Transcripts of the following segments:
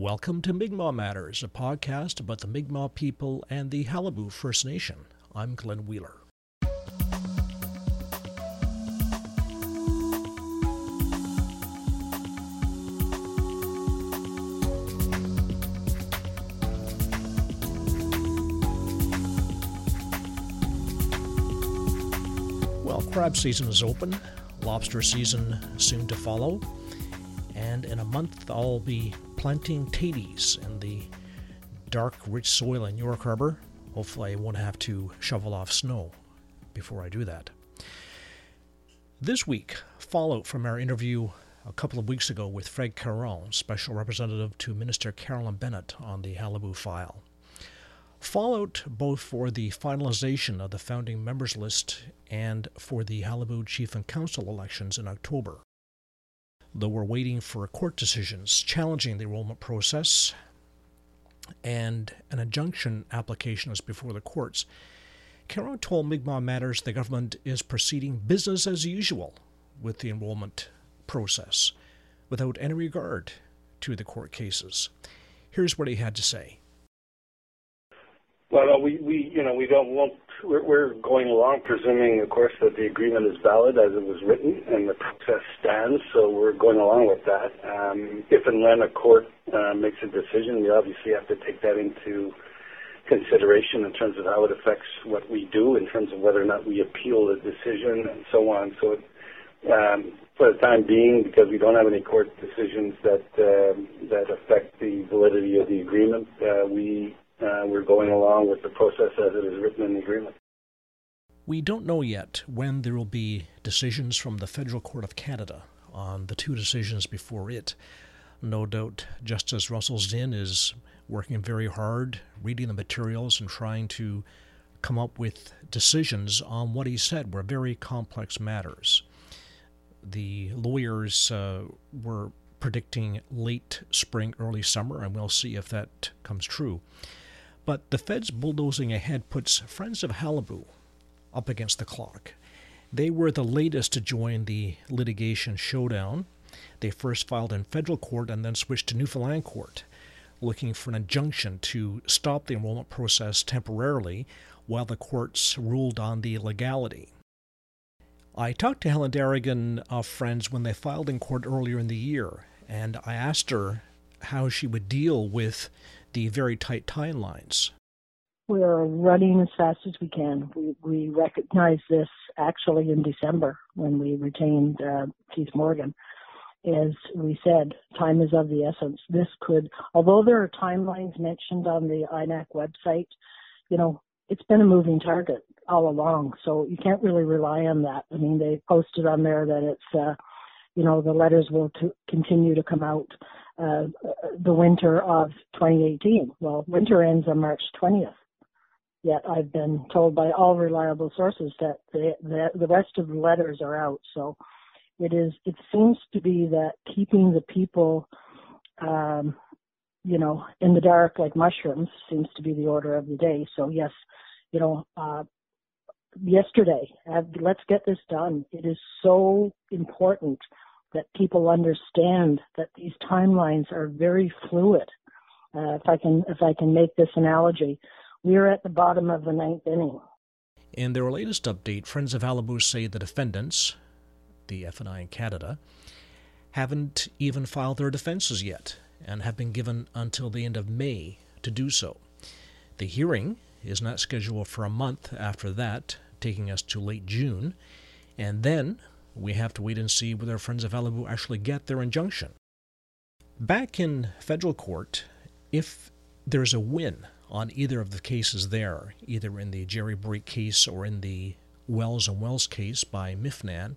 Welcome to Mi'kmaq Matters, a podcast about the Mi'kmaq people and the Qalipu First Nation. I'm Glenn Wheeler. Well, crab season is open, lobster season soon to follow, and in a month I'll be planting taties in the dark, rich soil in York Harbor. Hopefully, I won't have to shovel off snow before I do that. This week, fallout from our interview a couple of weeks ago with Fred Caron, Special Representative to Minister Carolyn Bennett on the Qalipu file. Fallout both for the finalization of the founding members list and for the Qalipu Chief and Council elections in October though we're waiting for court decisions challenging the enrollment process and an injunction application is before the courts. Caron told Mi'kmaq Matters the government is proceeding business as usual with the enrollment process without any regard to the court cases. Here's what he had to say. Well, we, we you know we don't want we're, we're going along presuming, of course, that the agreement is valid as it was written and the process stands. So we're going along with that. Um, if and when a court uh, makes a decision, we obviously have to take that into consideration in terms of how it affects what we do, in terms of whether or not we appeal the decision and so on. So. Um, for the time being, because we don't have any court decisions that uh, that affect the validity of the agreement, uh, we uh, we're going along with the process as it is written in the agreement. We don't know yet when there will be decisions from the Federal Court of Canada on the two decisions before it. No doubt Justice Russell Zinn is working very hard, reading the materials and trying to come up with decisions on what he said were very complex matters. The lawyers uh, were predicting late spring, early summer, and we'll see if that comes true. But the feds bulldozing ahead puts Friends of Qalipu up against the clock. They were the latest to join the litigation showdown. They first filed in federal court and then switched to Newfoundland court, looking for an injunction to stop the enrollment process temporarily while the courts ruled on the legality. I talked to Helen Darrigan of Friends when they filed in court earlier in the year, and I asked her how she would deal with the very tight timelines? We are running as fast as we can. We, we recognized this actually in December when we retained uh, Keith Morgan. As we said, time is of the essence. This could, although there are timelines mentioned on the INAC website, you know, it's been a moving target all along. So you can't really rely on that. I mean, they posted on there that it's, uh, you know, the letters will to continue to come out uh, the winter of 2018. Well, winter ends on March 20th. Yet I've been told by all reliable sources that the, the, the rest of the letters are out. So it is. It seems to be that keeping the people, um, you know, in the dark like mushrooms seems to be the order of the day. So yes, you know, uh, yesterday, let's get this done. It is so important that people understand that these timelines are very fluid. Uh, if I can, if I can make this analogy, we are at the bottom of the ninth inning. In their latest update, Friends of Qalipu say the defendants, the FNI in Canada, haven't even filed their defenses yet and have been given until the end of May to do so. The hearing is not scheduled for a month after that, taking us to late June, and then we have to wait and see whether our Friends of Qalipu actually get their injunction. Back in federal court, if there's a win on either of the cases there, either in the Jerry Brake case or in the Wells and Wells case by MIFNAN,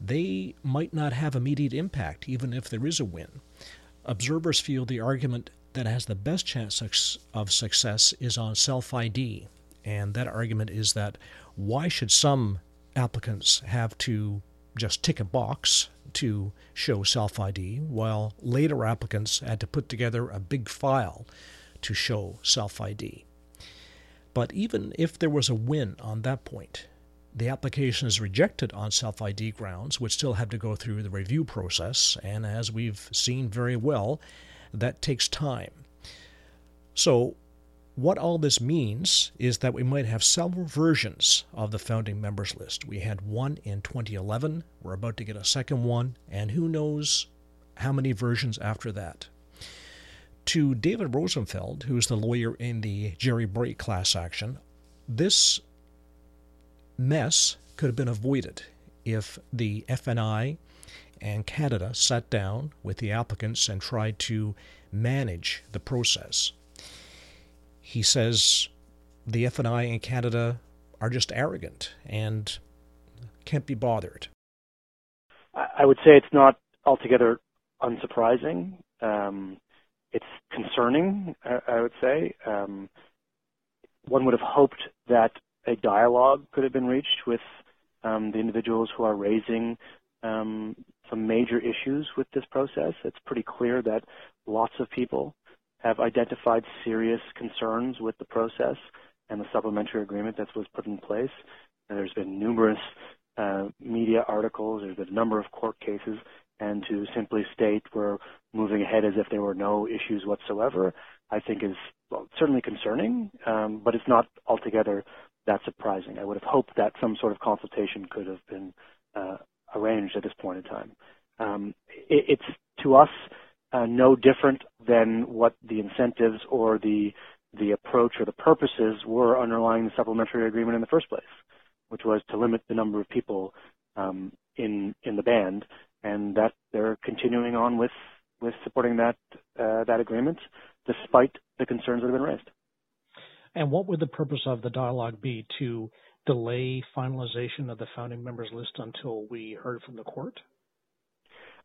they might not have immediate impact, even if there is a win. Observers feel the argument that has the best chance of success is on self ID, and that argument is that why should some applicants have to just tick a box to show self ID, while later applicants had to put together a big file to show self ID. But even if there was a win on that point, the application is rejected on self ID grounds, which still have to go through the review process, and as we've seen very well, That takes time. So, what all this means is that we might have several versions of the founding members list. We had one in 2011, we're about to get a second one, and who knows how many versions after that. To David Rosenfeld, who's the lawyer in the Jerry Bright class action, this mess could have been avoided if the FNI and Canada sat down with the applicants and tried to manage the process. He says the FNI and Canada are just arrogant and can't be bothered. I would say it's not altogether unsurprising. Um, it's concerning, I would say. Um, one would have hoped that a dialogue could have been reached with um, the individuals who are raising um, some major issues with this process. It's pretty clear that lots of people have identified serious concerns with the process and the supplementary agreement that was put in place. And there's been numerous uh, media articles, there's been a number of court cases, and to simply state we're moving ahead as if there were no issues whatsoever, I think is well, certainly concerning, um, but it's not altogether that surprising. I would have hoped that some sort of consultation could have been uh, arranged at this point in time. Um, it, it's to us uh, no different than what the incentives or the the approach or the purposes were underlying the supplementary agreement in the first place, which was to limit the number of people um, in in the band, and that they're continuing on with with supporting that uh, that agreement despite the concerns that have been raised. And what would the purpose of the dialogue be to delay finalization of the founding members list until we heard from the court?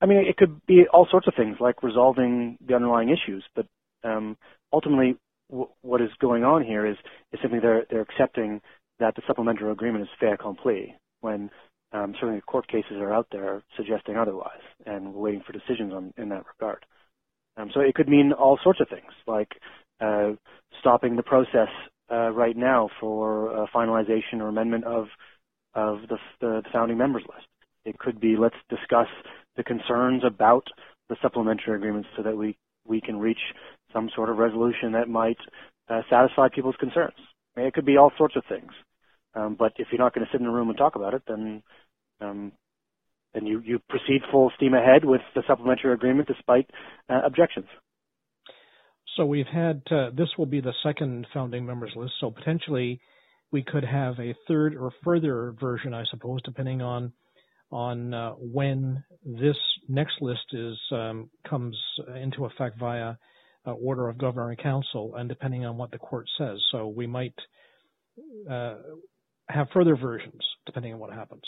I mean, it could be all sorts of things like resolving the underlying issues, but um, ultimately, w- what is going on here is, is simply they're, they're accepting that the supplementary agreement is fait accompli when um, certainly court cases are out there suggesting otherwise, and we're waiting for decisions on, in that regard. Um, so it could mean all sorts of things, like uh, stopping the process uh, right now for finalization or amendment of of the, the, founding members list. It could be let's discuss the concerns about the supplementary agreements so that we we can reach some sort of resolution that might uh, satisfy people's concerns. I mean, it could be all sorts of things. Um, but if you're not going to sit in a room and talk about it, then um, then you, you proceed full steam ahead with the supplementary agreement despite uh, objections. So we've had uh, this will be the second founding members list. So potentially we could have a third or further version, I suppose, depending on on uh, when this next list is um, comes into effect via uh, order of governor and council, and depending on what the court says. So we might uh, have further versions depending on what happens.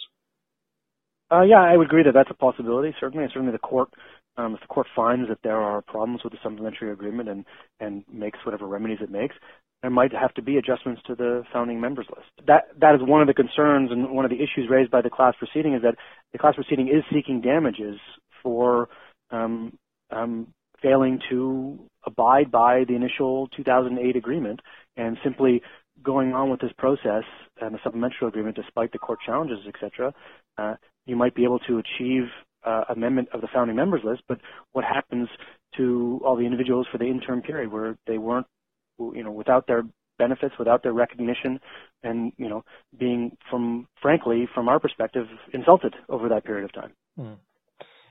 Uh, yeah, I would agree that that's a possibility. Certainly, certainly the court um, if the court finds that there are problems with the supplementary agreement and, and makes whatever remedies it makes, there might have to be adjustments to the founding members list. That that is one of the concerns and one of the issues raised by the class proceeding is that the class proceeding is seeking damages for um, um, failing to abide by the initial 2008 agreement and simply going on with this process and the supplementary agreement despite the court challenges, etc. Uh, you might be able to achieve uh, amendment of the founding members list, but what happens to all the individuals for the interim period where they weren't, you know, without their benefits, without their recognition, and you know, being from, frankly, from our perspective, insulted over that period of time. Hmm.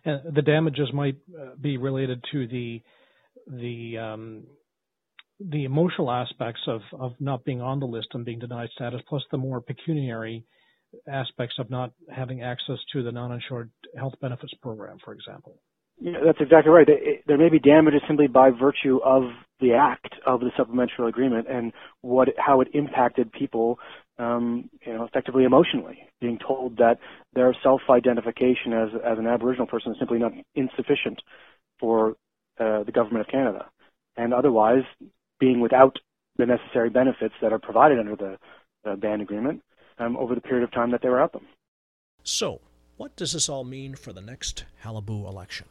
And the damages might uh, be related to the the um, the emotional aspects of, of not being on the list and being denied status, plus the more pecuniary aspects of not having access to the non-insured health benefits program, for example. Yeah, that's exactly right. There may be damages simply by virtue of the act of the supplemental agreement and what how it impacted people, um, you know, effectively emotionally. Being told that their self-identification as as an Aboriginal person is simply not insufficient for uh, the government of Canada, and otherwise being without the necessary benefits that are provided under the uh, band agreement, um, over the period of time that they were at them. So, what does this all mean for the next Qalipu election?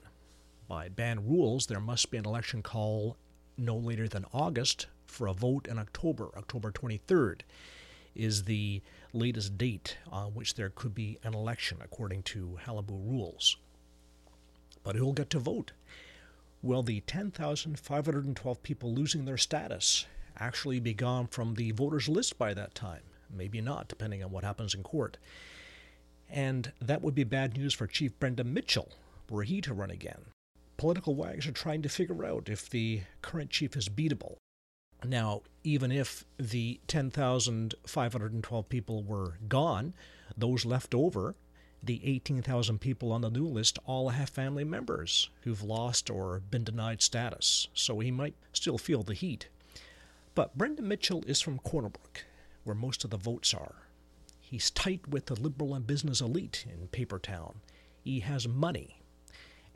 By band rules, there must be an election call no later than August for a vote in October. October 23rd is the latest date on which there could be an election according to Qalipu rules. But who'll get to vote? Will the 10,512 people losing their status actually be gone from the voters' list by that time? Maybe not, depending on what happens in court. And that would be bad news for Chief Brendan Mitchell, were he to run again. Political wags are trying to figure out if the current chief is beatable. Now, even if the 10,512 people were gone, those left over, the 18,000 people on the new list, all have family members who've lost or been denied status, so he might still feel the heat. But Brendan Mitchell is from Corner Brook, where most of the votes are. He's tight with the liberal and business elite in Papertown. He has money.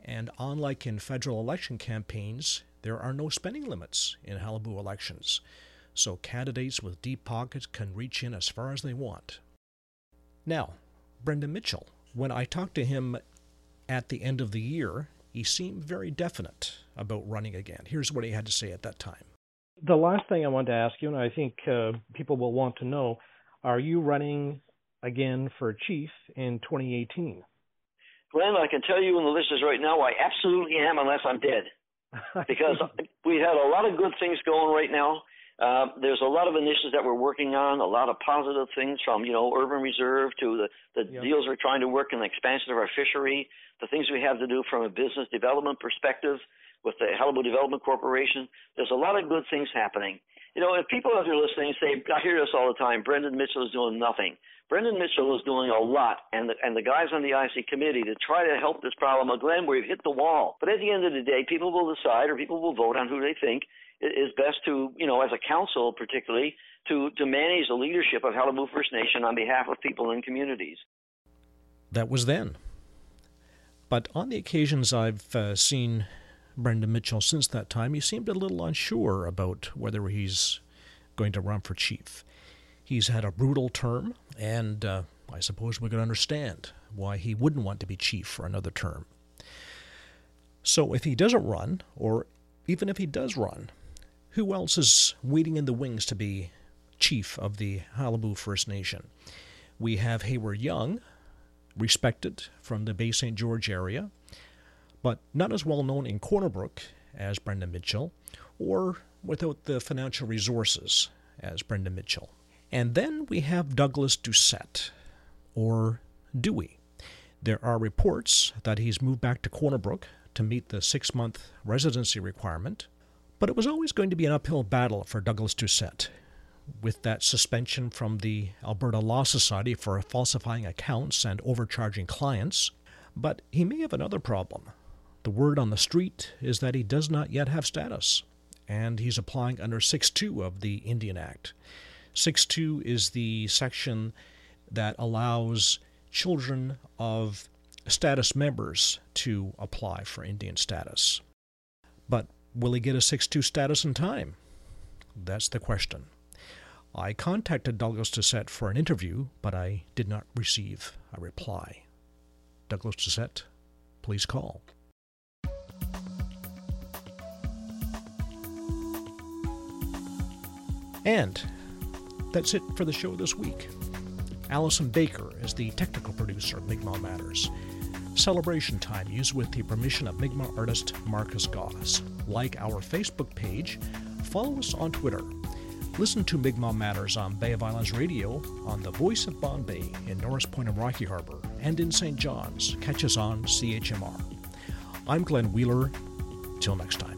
And unlike in federal election campaigns, there are no spending limits in Qalipu elections, so candidates with deep pockets can reach in as far as they want. Now, Brendan Mitchell, when I talked to him at the end of the year, he seemed very definite about running again. Here's what he had to say at that time. The last thing I want to ask you, and I think uh, people will want to know, are you running again for chief in 2018? Glenn, I can tell you in the list is right now, I absolutely am unless I'm dead. because we had a lot of good things going right now. Uh, there's a lot of initiatives that we're working on, a lot of positive things from, you know, urban reserve to the, the yep. deals we're trying to work in the expansion of our fishery, the things we have to do from a business development perspective with the Qalipu Development Corporation. There's a lot of good things happening. You know, if people out there listening say, I hear this all the time, Brendan Mitchell is doing nothing. Brendan Mitchell is doing a lot, and the, and the guys on the IC committee to try to help this problem. Glenn, we've hit the wall. But at the end of the day, people will decide or people will vote on who they think is best to, you know, as a council particularly, to, to manage the leadership of Qalipu First Nation on behalf of people and communities. That was then. But on the occasions I've uh, seen Brendan Mitchell since that time, he seemed a little unsure about whether he's going to run for chief. He's had a brutal term, and uh, I suppose we can understand why he wouldn't want to be chief for another term. So if he doesn't run, or even if he does run, who else is waiting in the wings to be chief of the Qalipu First Nation? We have Hayward Young, respected from the Bay St. George area but not as well known in Corner Brook as Brendan Mitchell, or without the financial resources as Brendan Mitchell. And then we have Douglas Doucette, or Dewey. There are reports that he's moved back to Corner Brook to meet the six month residency requirement, but it was always going to be an uphill battle for Douglas Doucette. With that suspension from the Alberta Law Society for falsifying accounts and overcharging clients, but he may have another problem. The word on the street is that he does not yet have status, and he's applying under 6.2 of the Indian Act. 6.2 is the section that allows children of status members to apply for Indian status. But will he get a 6.2 status in time? That's the question. I contacted Douglas Doucette for an interview, but I did not receive a reply. Douglas Doucette, please call. And that's it for the show this week. Allison Baker is the technical producer of Mi'kmaq Matters. Celebration time used with the permission of Mi'kmaq artist Marcus Goss. Like our Facebook page, follow us on Twitter. Listen to Mi'kmaq Matters on Bay of Islands Radio, on the Voice of Bonne-Bay in Norris Point and Rocky Harbor, and in St. John's. Catch us on CHMR. I'm Glenn Wheeler. Till next time.